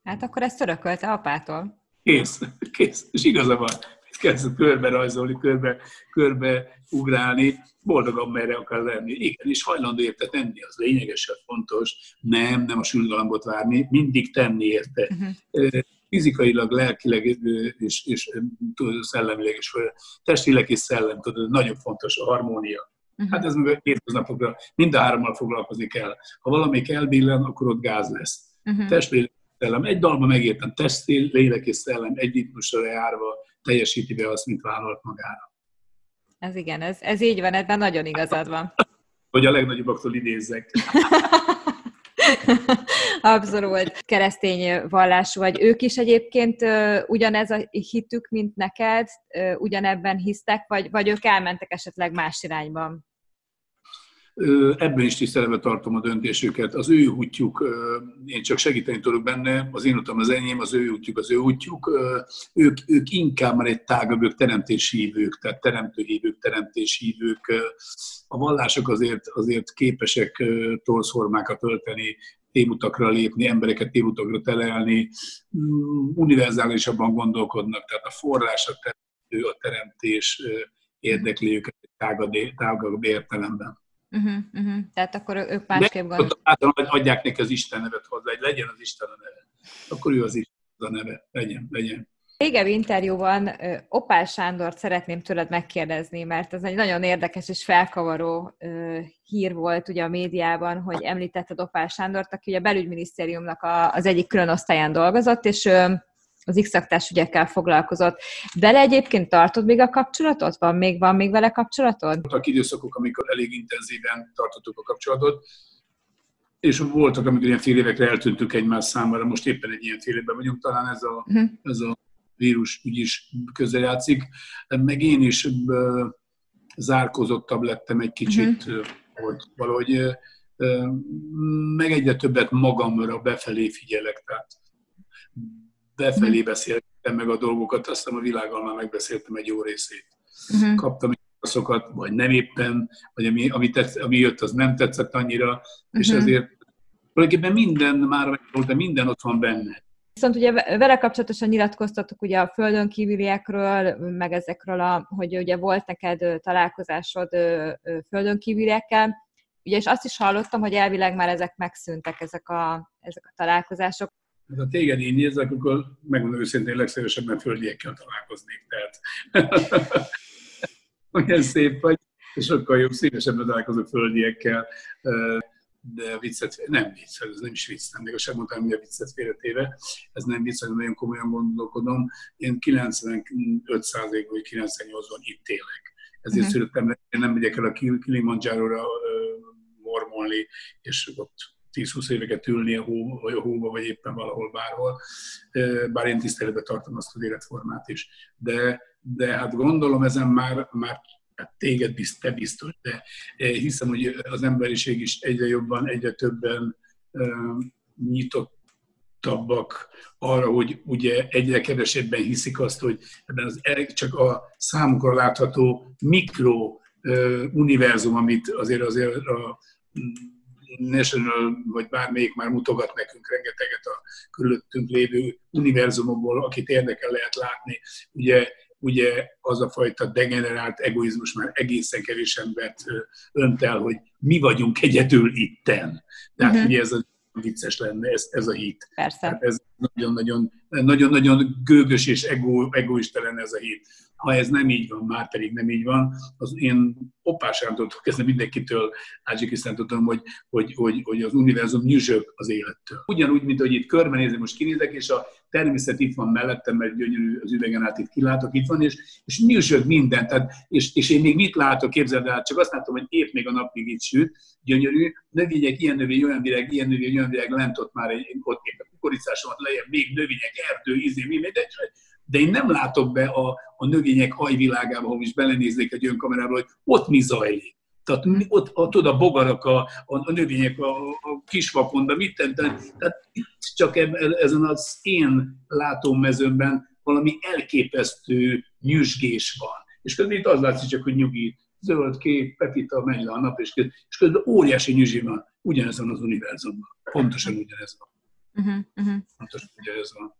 Hát akkor ezt örökölte apától. Kész, kész. És igaza van. kezd körbe rajzolni, körbe, körbe ugrálni, boldogan merre akar lenni. Igen, és hajlandó érte tenni, az lényegesen fontos. Nem, nem a sülgalambot várni, mindig tenni érte. Uh-huh. Fizikailag, lelkileg és, és szellemileg, és testileg és szellem, tudod, nagyon fontos a harmónia. Uh-huh. Hát ez meg hétköznapokra mind a hárommal foglalkozni kell. Ha valami elbillen, akkor ott gáz lesz. Uh-huh. Test, lélek, szellem. Egy dalban megértem, test, lélek és szellem egy ritmusra járva teljesíti be azt, mint vállalt magára. Ez igen, ez, ez így van, ebben nagyon igazad van. Hogy a legnagyobbaktól idézzek. Abszolút keresztény vallású vagy. Ők is egyébként ugyanez a hitük, mint neked, ugyanebben hisztek, vagy, vagy ők elmentek esetleg más irányban? Ebben is tiszteletbe tartom a döntésüket. Az ő útjuk, én csak segíteni tudok benne, az én utam az enyém, az ő útjuk az ő útjuk. Ők, ők inkább már egy tágabb, ők teremtéshívők, tehát teremtőhívők, teremtéshívők. A vallások azért, azért képesek torszformákat ölteni, témutakra lépni, embereket témutakra telelni, mm, univerzálisabban gondolkodnak, tehát a forrás, a teremtő, a teremtés érdekli őket tágabb értelemben. Uh-huh, uh-huh. Tehát akkor ők másképp gondolják. hogy adják neki az Isten nevet hozzá, hogy legyen az Isten a neve. Akkor ő az Isten a neve. Legyen, legyen. Régebbi interjúban Opál Sándort szeretném tőled megkérdezni, mert ez egy nagyon érdekes és felkavaró hír volt ugye a médiában, hogy említetted Opál Sándort, aki ugye a belügyminisztériumnak az egyik külön osztályán dolgozott, és az x ügyekkel foglalkozott. Vele egyébként tartod még a kapcsolatot? Van még, van még vele kapcsolatod? Voltak időszakok, amikor elég intenzíven tartottuk a kapcsolatot, és voltak, amikor ilyen fél évekre eltűntünk egymás számára, most éppen egy ilyen fél évben vagyunk, talán ez a, uh-huh. ez a vírus úgyis közeljátszik. Meg én is zárkozottabb lettem egy kicsit, uh-huh. hogy valahogy meg egyre többet magamra befelé figyelek, tehát befelé mhm. beszéltem meg a dolgokat, aztán a világgal már megbeszéltem egy jó részét. Uh-huh. Kaptam válaszokat, vagy nem éppen, vagy ami, ami, tetsz, ami jött, az nem tetszett annyira, uh-huh. és ezért tulajdonképpen minden már volt, de minden ott van benne. Viszont ugye vele kapcsolatosan nyilatkoztatok ugye a földön kívüliekről, meg ezekről, a, hogy ugye volt neked találkozásod földön kívüliekkel, ugye és azt is hallottam, hogy elvileg már ezek megszűntek, ezek a, ezek a találkozások. Hát ha téged én nézek, akkor megmondom őszintén, legszívesebben földiekkel találkoznék. Tehát olyan szép vagy, és sokkal jobb, szívesebben találkozok földiekkel, de viccet, nem vicc, ez nem is vicc, nem, még sem mondtam, hogy a viccet félretéve, ez nem vicc, hanem nagyon komolyan gondolkodom. Én 95 vagy 98-ban itt élek. Ezért uh-huh. születtem, én nem megyek el a Kilimanjaro-ra mormolni, és ott 10-20 éveket ülni a, hó, vagy a hóba, vagy éppen valahol bárhol, bár én tiszteletbe tartom azt az életformát is. De, de hát gondolom ezen már, már hát téged bizt, te biztos, de hiszem, hogy az emberiség is egyre jobban, egyre többen nyitottabbak arra, hogy ugye egyre kevesebben hiszik azt, hogy ebben az csak a számukra látható mikro univerzum, amit azért azért a National vagy bármelyik már mutogat nekünk rengeteget a körülöttünk lévő univerzumokból, akit érdekel lehet látni. Ugye, ugye az a fajta degenerált egoizmus már egészen kevés embert önt el, hogy mi vagyunk egyedül itten. Tehát uh-huh. ugye ez a vicces lenne ez, ez a hit. Persze. Tehát ez nagyon-nagyon, nagyon-nagyon gőgös és ego, egoista lenne ez a hit. Ha ez nem így van, már pedig nem így van, az én opásától kezdve mindenkitől, Ázsikisztán tudom, hogy, hogy, hogy, hogy az univerzum nyüzsög az élettől. Ugyanúgy, mint hogy itt körbenézem, most kinézek, és a természet itt van mellettem, mert gyönyörű az üvegen át itt kilátok, itt van, és, és nyüzsög minden. Tehát, és, és én még mit látok, képzeld el, csak azt látom, hogy épp még a nap még itt süt, gyönyörű, növények, ilyen növény, olyan virág, ilyen növény, olyan virág, lent ott már egy, ott épp a kukoricásomat lejjebb, még növények, erdő, izé, mi, mindegy, de én nem látok be a, a növények hajvilágába, ahol is belenéznék egy önkamerába, hogy ott mi zajlik. Tehát ott, ott oda bogarak a, a, a növények a, a kisvakonda, mit tenni. Tehát csak ezen az én látómezőmben valami elképesztő nyüzsgés van. És közben itt az látszik csak, hogy nyugi, zöld, kék, pepita, megy le a nap, és közben, és közben óriási nyüzsi van. Ugyanez van az univerzumban. Pontosan ugyanez van. Uh-huh, uh-huh. Pontosan ugyanez van.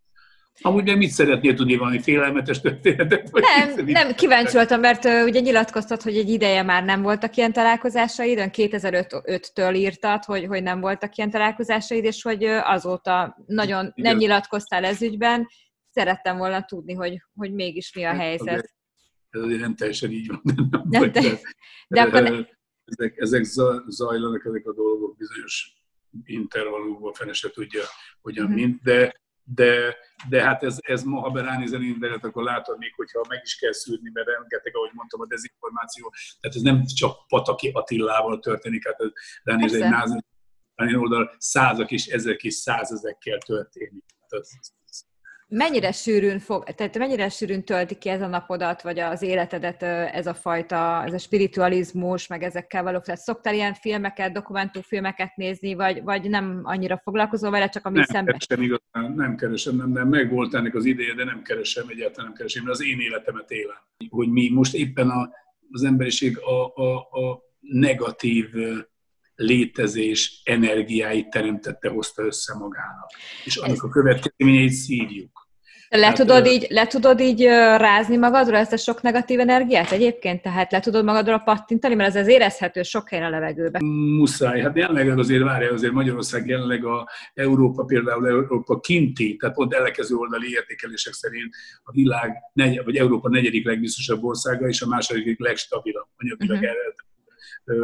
Amúgy nem mit szeretnél tudni valami félelmetes történetet? Vagy nem, nem, kíváncsi voltam, mert uh, ugye nyilatkoztat, hogy egy ideje már nem voltak ilyen találkozásaid, 2005-től írtad, hogy, hogy nem voltak ilyen találkozásaid, és hogy azóta nagyon Igen. nem nyilatkoztál ez ügyben. Szerettem volna tudni, hogy, hogy mégis mi a hát, helyzet. Ez azért nem teljesen így van. Nem, nem te... de, de akkor ne... ezek, ezek zajlanak, ezek a dolgok bizonyos intervallumban, fene se tudja, hogyan uh-huh. mint, de de, de hát ez, ez ma, ha beránézel internet, akkor látod még, hogyha meg is kell szűrni, mert rengeteg, ahogy mondtam, a dezinformáció, tehát ez nem csak Pataki Attilával történik, hát ránézel egy názal, oldal százak és ezek is százezekkel történik. Tehát mennyire sűrűn fog, tehát mennyire sűrűn tölti ki ez a napodat, vagy az életedet ez a fajta, ez a spiritualizmus, meg ezekkel való, tehát szoktál ilyen filmeket, dokumentumfilmeket nézni, vagy, vagy nem annyira foglalkozol vele, csak ami nem szemben? Keresem, igazán, nem keresem, nem, nem, meg volt ennek az ideje, de nem keresem, egyáltalán nem keresem, mert az én életemet élem. Hogy mi most éppen a, az emberiség a, a, a negatív létezés energiáit teremtette, hozta össze magának. És annak a következményeit szívjuk. Le, hát, tudod így, le tudod így rázni magadról ezt a sok negatív energiát egyébként? Tehát le tudod magadról pattintani, mert ez az érezhető sok helyen a levegőben. Muszáj. Hát jelenleg azért várja, azért Magyarország jelenleg a Európa, például Európa kinti, tehát pont ellenkező oldali értékelések szerint a világ, negy, vagy Európa negyedik legbiztosabb országa, és a második legstabilabb anyagilag uh-huh.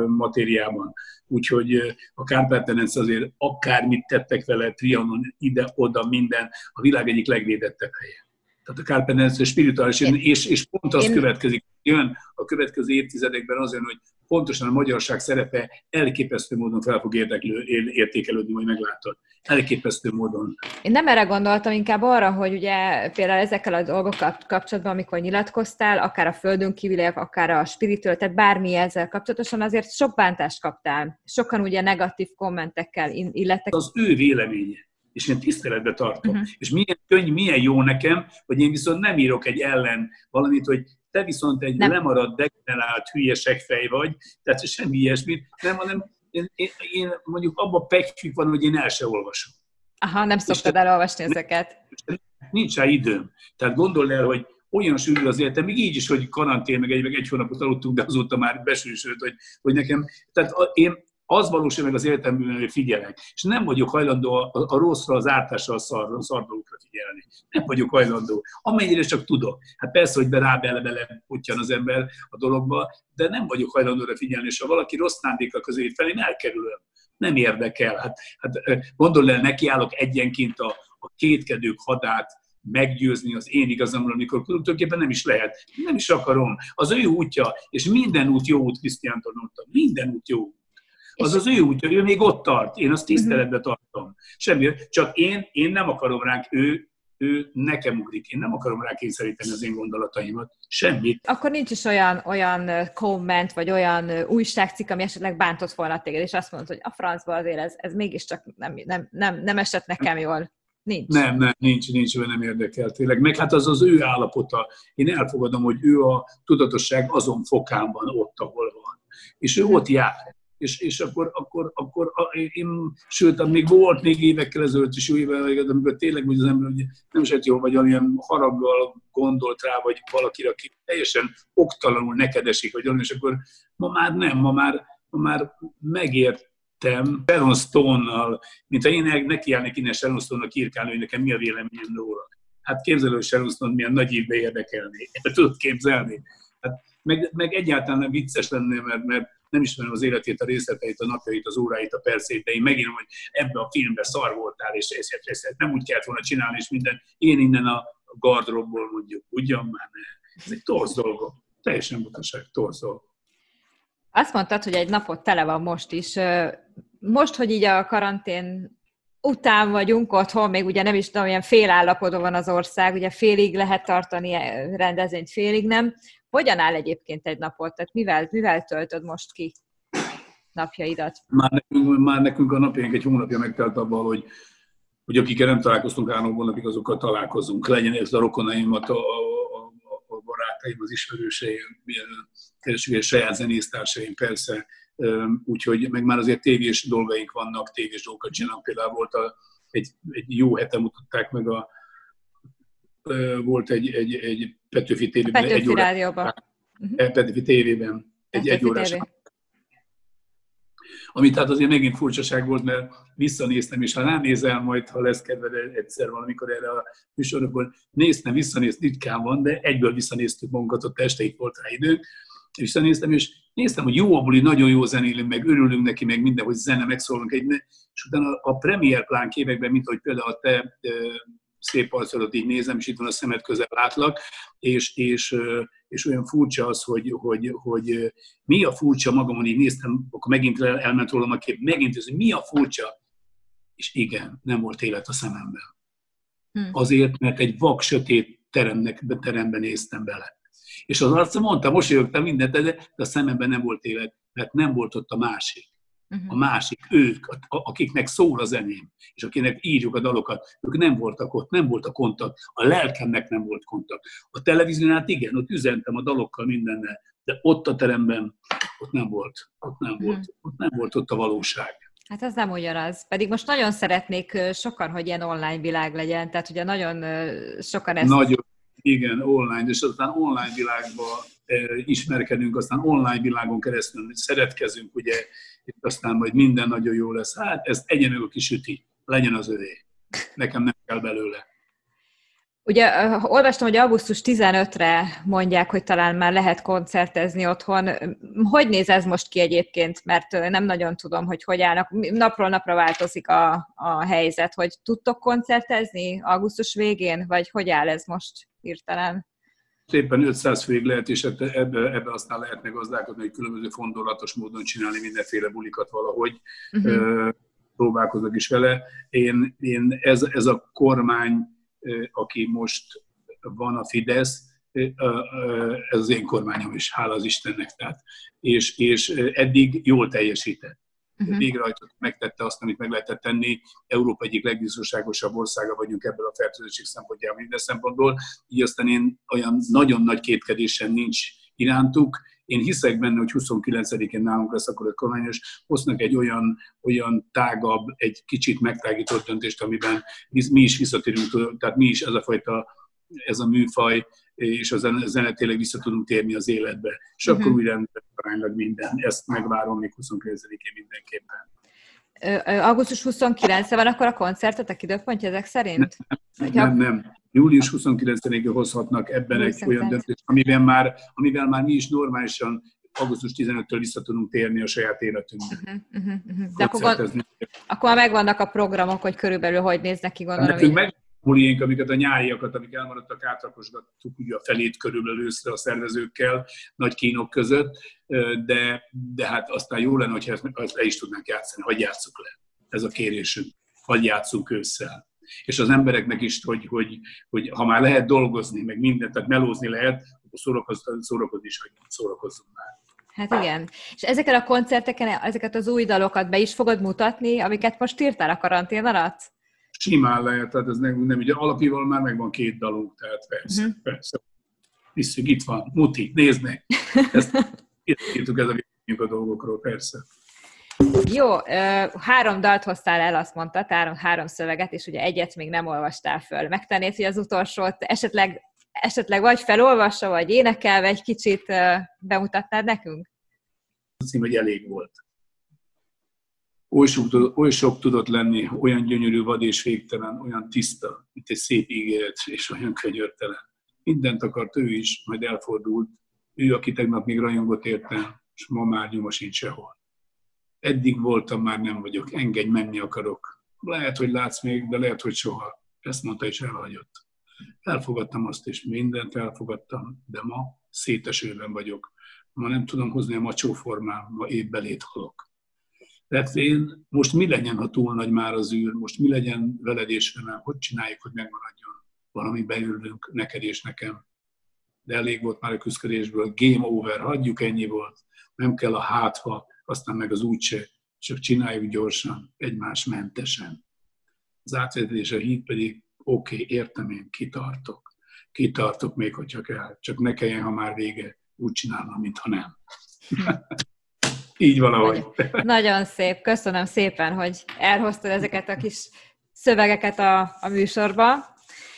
Matériában. Úgyhogy a Kárpát-Tenec azért akármit tettek vele, Trianon, ide-oda, minden, a világ egyik legvédettebb helye. Tehát a Kárpát-Tenec spirituális, és, és pont az Én... következik, jön a következő évtizedekben azon, hogy pontosan a magyarság szerepe elképesztő módon fel fog érdeklő, értékelődni, majd meglátod. Elképesztő módon. Én nem erre gondoltam, inkább arra, hogy ugye például ezekkel a dolgokkal kapcsolatban, amikor nyilatkoztál, akár a földön kívüliek, akár a spiritől, tehát bármi ezzel kapcsolatosan, azért sok bántást kaptál. Sokan ugye negatív kommentekkel illettek. Az ő véleménye és én tiszteletbe tartom. Uh-huh. És milyen könny, milyen jó nekem, hogy én viszont nem írok egy ellen valamit, hogy te viszont egy nem. lemaradt, degenerált hülyesek fej vagy, tehát semmi ilyesmit, nem, hanem én, én, én mondjuk abban pekjük van, hogy én el se olvasom. Aha, nem szoktad elolvasni ezeket. Nincs rá időm. Tehát gondold el, hogy olyan sűrű az életem, még így is, hogy karantén, meg egy, meg egy hónapot aludtunk, de azóta már besűrűsödött, hogy, hogy nekem, tehát én az valósul meg az életemben, hogy figyelek. És nem vagyok hajlandó a, a rosszra, az ártásra, a szar, szardókra figyelni. Nem vagyok hajlandó. Amennyire csak tudok. Hát persze, hogy rá bele, bele az ember a dologba, de nem vagyok hajlandó rá figyelni. És ha valaki rossz szándéka közé felé, én elkerülöm. Nem érdekel. Hát, hát gondolj el, nekiállok egyenként a, a kétkedők hadát, meggyőzni az én igazamról, amikor tulajdonképpen nem is lehet. Nem is akarom. Az ő útja, és minden út jó út, Krisztiántól minden út jó út az az ő útja, ő még ott tart, én azt tiszteletbe tartom. Semmi, csak én, én nem akarom ránk, ő, ő nekem ugrik. Én nem akarom rá kényszeríteni az én gondolataimat. Semmit. Akkor nincs is olyan, olyan komment, vagy olyan újságcikk, ami esetleg bántott volna téged, és azt mondod, hogy a francba azért ez, ez mégiscsak nem, nem, nem, nem esett nekem jól. Nincs. Nem, nem, nincs, nincs, ő nem érdekel tényleg. Meg hát az az ő állapota. Én elfogadom, hogy ő a tudatosság azon fokán van ott, ahol van. És ő ott jár és, és akkor, akkor, akkor én, sőt, még volt még évekkel ezelőtt is, jó évvel, amikor tényleg hogy az ember hogy nem is jó, vagy olyan haraggal gondolt rá, vagy valakire, aki teljesen oktalanul neked esik, vagy olyan, és akkor ma már nem, ma már, ma már megértem Sharon Stone-nal, mint ha én nekiállnék innen Sharon Stone-nak írkálni, hogy nekem mi a véleményem róla. Hát képzelő, hogy Sharon Stone milyen nagy évbe érdekelni. Tudod képzelni? Hát meg, meg egyáltalán nem vicces lenne, mert, mert nem ismerem az életét, a részleteit, a napjait, az óráit, a percét, de én megírom, hogy ebbe a filmbe szar voltál, és ezt, ezt, ezt nem úgy kellett volna csinálni, és minden. Én innen a gardróbból mondjuk, ugyan már ne. Ez egy torz dolog. Teljesen butaság, torz dolog. Azt mondtad, hogy egy napot tele van most is. Most, hogy így a karantén után vagyunk otthon, még ugye nem is tudom, ilyen félállapodó van az ország, ugye félig lehet tartani rendezvényt, félig nem. Hogyan áll egyébként egy napot? Tehát mivel, mivel töltöd most ki napjaidat? Már nekünk, már nekünk a napjaink egy hónapja megtelt abban, hogy, hogy akikkel nem találkoztunk három hónapig, azokkal találkozunk. Legyen ez a rokonaimat, a, a, a barátaim, az ismerőseim, keresünk egy saját zenésztársaim, persze. Úgyhogy meg már azért tévés dolgaink vannak, tévés dolgokat csinálunk. Például volt a, egy, egy jó hete mutatták meg a volt egy, egy, egy Petőfi tévében. Petőfi egy rádióban. Uh-huh. Petőfi tévében. Egy Petőfi egy órás. Tévé. Ami tehát azért megint furcsaság volt, mert visszanéztem, és ha ránézel majd, ha lesz kedved egyszer valamikor erre a műsorokon, néztem, visszanéztem, ritkán van, de egyből visszanéztük magunkat, ott este itt volt rá időnk, visszanéztem, és néztem, hogy jó a buli, nagyon jó zenélünk, meg örülünk neki, meg minden, hogy zene, megszólunk egy, és utána a Premier plán képekben, mint hogy például a te szép arcodat így nézem, és itt van a szemed közel látlak, és, és, és olyan furcsa az, hogy, hogy, hogy mi a furcsa magamon, így néztem, akkor megint elment rólam a kép, megint ez, hogy mi a furcsa, és igen, nem volt élet a szememben. Hmm. Azért, mert egy vak sötét teremnek, teremben néztem bele. És az arcom mondta, mosolyogtam mindent, de a szememben nem volt élet, mert nem volt ott a másik. Uh-huh. A másik, ők, akiknek szól a zeném, és akinek írjuk a dalokat, ők nem voltak ott, nem volt a kontakt, a lelkemnek nem volt kontakt. A televízión igen, ott üzentem a dalokkal mindennel, de ott a teremben, ott nem volt, ott nem volt, uh-huh. ott nem volt ott a valóság. Hát ez nem ugyanaz. Pedig most nagyon szeretnék sokan, hogy ilyen online világ legyen, tehát ugye nagyon sokan ezt... Nagyon, igen, online, és aztán online világba ismerkedünk, aztán online világon keresztül szeretkezünk, ugye, és aztán majd minden nagyon jó lesz. Hát ezt egyen meg a kisüti, legyen az övé. Nekem nem kell belőle. Ugye olvastam, hogy augusztus 15-re mondják, hogy talán már lehet koncertezni otthon. Hogy néz ez most ki egyébként? Mert nem nagyon tudom, hogy hogy állnak. Napról napra változik a, a helyzet, hogy tudtok koncertezni augusztus végén, vagy hogy áll ez most hirtelen? Éppen 500 főig lehet, és ebbe, ebbe aztán lehetne gazdálkodni, hogy különböző fondolatos módon csinálni mindenféle bulikat valahogy. Uh-huh. Próbálkozok is vele. Én, én ez, ez a kormány, aki most van a Fidesz, ez az én kormányom is, hála az Istennek. Tehát, és, és eddig jól teljesített uh-huh. végrehajtott, megtette azt, amit meg lehetett tenni. Európa egyik legbiztonságosabb országa vagyunk ebből a fertőzöttség szempontjából minden szempontból, így aztán én olyan nagyon nagy kétkedésen nincs irántuk. Én hiszek benne, hogy 29-én nálunk lesz akkor a kormányos, hoznak egy olyan, olyan tágabb, egy kicsit megtágított döntést, amiben mi is visszatérünk, tehát mi is ez a fajta, ez a műfaj, és a zene tényleg vissza tudunk térni az életbe. És uh-huh. akkor újra aránylag minden. Ezt megvárom még 29-én mindenképpen. Augusztus 29 van akkor a koncertetek időpontja ezek szerint? Nem, nem, nem. Július 29-én hozhatnak ebben egy olyan döntést, amivel már, amivel már mi is normálisan augusztus 15-től vissza tudunk térni a saját életünkbe. Uh-huh, uh-huh, uh-huh. De akkor, akkor megvannak a programok, hogy körülbelül hogy néznek ki, gondolom. Nekünk meg, buliénk, amiket a nyáriakat, amik elmaradtak, átrakosgattuk ugye a felét körülbelül őszre a szervezőkkel, nagy kínok között, de, de hát aztán jó lenne, hogyha ezt, ezt le is tudnánk játszani, hogy játsszuk le. Ez a kérésünk, hogy játszunk ősszel. És az embereknek is, hogy, hogy, hogy ha már lehet dolgozni, meg mindent, tehát melózni lehet, akkor szórakozni, szórakozni is, hogy szórakozzunk már. Hát igen. És ezeken a koncerteken, ezeket az új dalokat be is fogod mutatni, amiket most írtál a karantén alatt? Simán lehet, tehát ez nem, nem ugye alapival már megvan két dalunk, tehát persze, uh-huh. persze. Visszük, itt van, muti, nézd meg. Ezt írtuk ez a a dolgokról, persze. Jó, három dalt hoztál el, azt mondta, három, három szöveget, és ugye egyet még nem olvastál föl. Megtennéd, hogy az utolsót esetleg, esetleg vagy felolvassa, vagy énekelve egy kicsit bemutatnád nekünk? Azt hiszem, hogy elég volt oly sok, oly sok tudott lenni, olyan gyönyörű, vad és végtelen, olyan tiszta, mint egy szép ígéret, és olyan könyörtelen. Mindent akart ő is, majd elfordult. Ő, aki tegnap még rajongott érte, és ma már nyoma sincs sehol. Eddig voltam, már nem vagyok, engedj, menni akarok. Lehet, hogy látsz még, de lehet, hogy soha. Ezt mondta, és elhagyott. Elfogadtam azt, és mindent elfogadtam, de ma szétesőben vagyok. Ma nem tudom hozni a macsó formám, ma épp belét halok. Tehát én most mi legyen, ha túl nagy már az űr, most mi legyen veled és velem, hogy csináljuk, hogy megmaradjon valami beülünk neked és nekem. De elég volt már a küzdködésből, game over, hagyjuk, ennyi volt. Nem kell a hátha, aztán meg az úgyse, csak csináljuk gyorsan, egymás mentesen. Az átvezetés a híd pedig, oké, okay, értem én, kitartok. Kitartok még, hogyha kell. Csak ne kelljen, ha már vége, úgy csinálnom, mintha nem. Így valahogy. Nagyon, nagyon szép. Köszönöm szépen, hogy elhoztad ezeket a kis szövegeket a, a műsorba.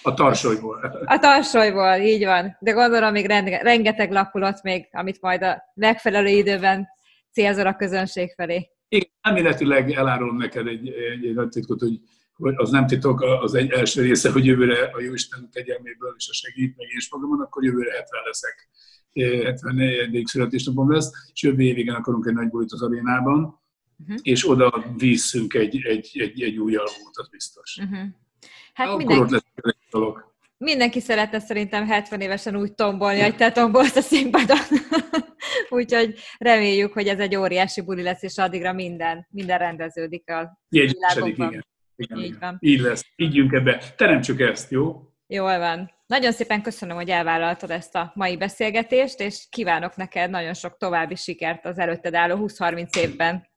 A tarsolyból. A tarsolyból, így van. De gondolom még rengeteg lapulott még, amit majd a megfelelő időben célzol a közönség felé. Igen, elméletileg elárulom neked egy, egy, egy nagy titkot, hogy, hogy az nem titok, az egy első része, hogy jövőre a Jóisten kegyelméből és a segít meg és magamon, akkor jövőre 70 leszek. 74. születésnapom lesz, és jövő évig akarunk egy nagy bulit az arénában, uh-huh. és oda visszünk egy, egy, egy, egy új albumot, az biztos. Uh-huh. Hát Akkor mindenki, ott lesz egy dolog. Mindenki szeretne szerintem 70 évesen úgy tombolni, hogy te tombolsz a színpadon. Úgyhogy reméljük, hogy ez egy óriási buli lesz, és addigra minden, minden rendeződik a világokban. Igen. Igen, így van. Így lesz. Ígyünk ebbe. Teremtsük ezt, jó? Jól van. Nagyon szépen köszönöm, hogy elvállaltad ezt a mai beszélgetést, és kívánok neked nagyon sok további sikert az előtted álló 20-30 évben.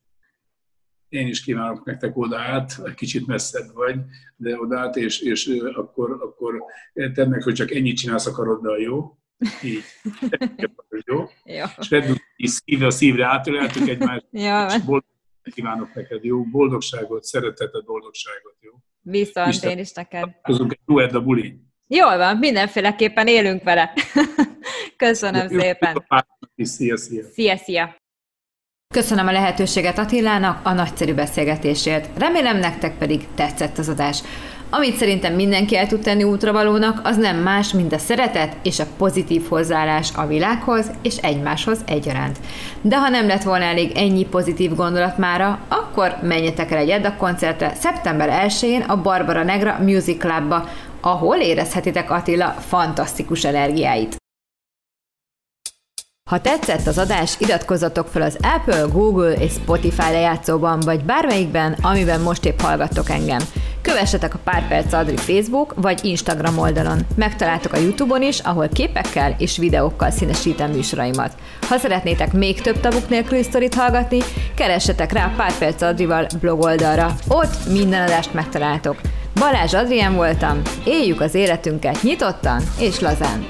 Én is kívánok nektek odát, kicsit messzebb vagy, de odát, és, és akkor, akkor tedd meg, hogy csak ennyit csinálsz a karoddal, jó? Így. jó? jó. És vedd szíve a szívre átöleltük egymást, és boldog kívánok neked, jó? Boldogságot, szeretetet, boldogságot, jó? Viszont Isten, én is neked. Találkozunk egy jó a buli. Jól van, mindenféleképpen élünk vele. Köszönöm jó, szépen. Szia, szia. Szia, szia. Köszönöm a lehetőséget Attilának a nagyszerű beszélgetésért. Remélem nektek pedig tetszett az adás. Amit szerintem mindenki el tud tenni útravalónak, az nem más, mint a szeretet és a pozitív hozzáállás a világhoz és egymáshoz egyaránt. De ha nem lett volna elég ennyi pozitív gondolat mára, akkor menjetek el egy Edda koncertre szeptember 1-én a Barbara Negra Music Clubba, ahol érezhetitek Attila fantasztikus energiáit. Ha tetszett az adás, iratkozzatok fel az Apple, Google és Spotify lejátszóban, vagy bármelyikben, amiben most épp hallgattok engem. Kövessetek a Pár Perc Adri Facebook vagy Instagram oldalon. Megtaláltok a Youtube-on is, ahol képekkel és videókkal színesítem műsoraimat. Ha szeretnétek még több tabuk nélküli sztorit hallgatni, keressetek rá a Pár Perc Adrival blog oldalra. Ott minden adást megtaláltok. Balázs Adrián voltam, éljük az életünket nyitottan és lazán.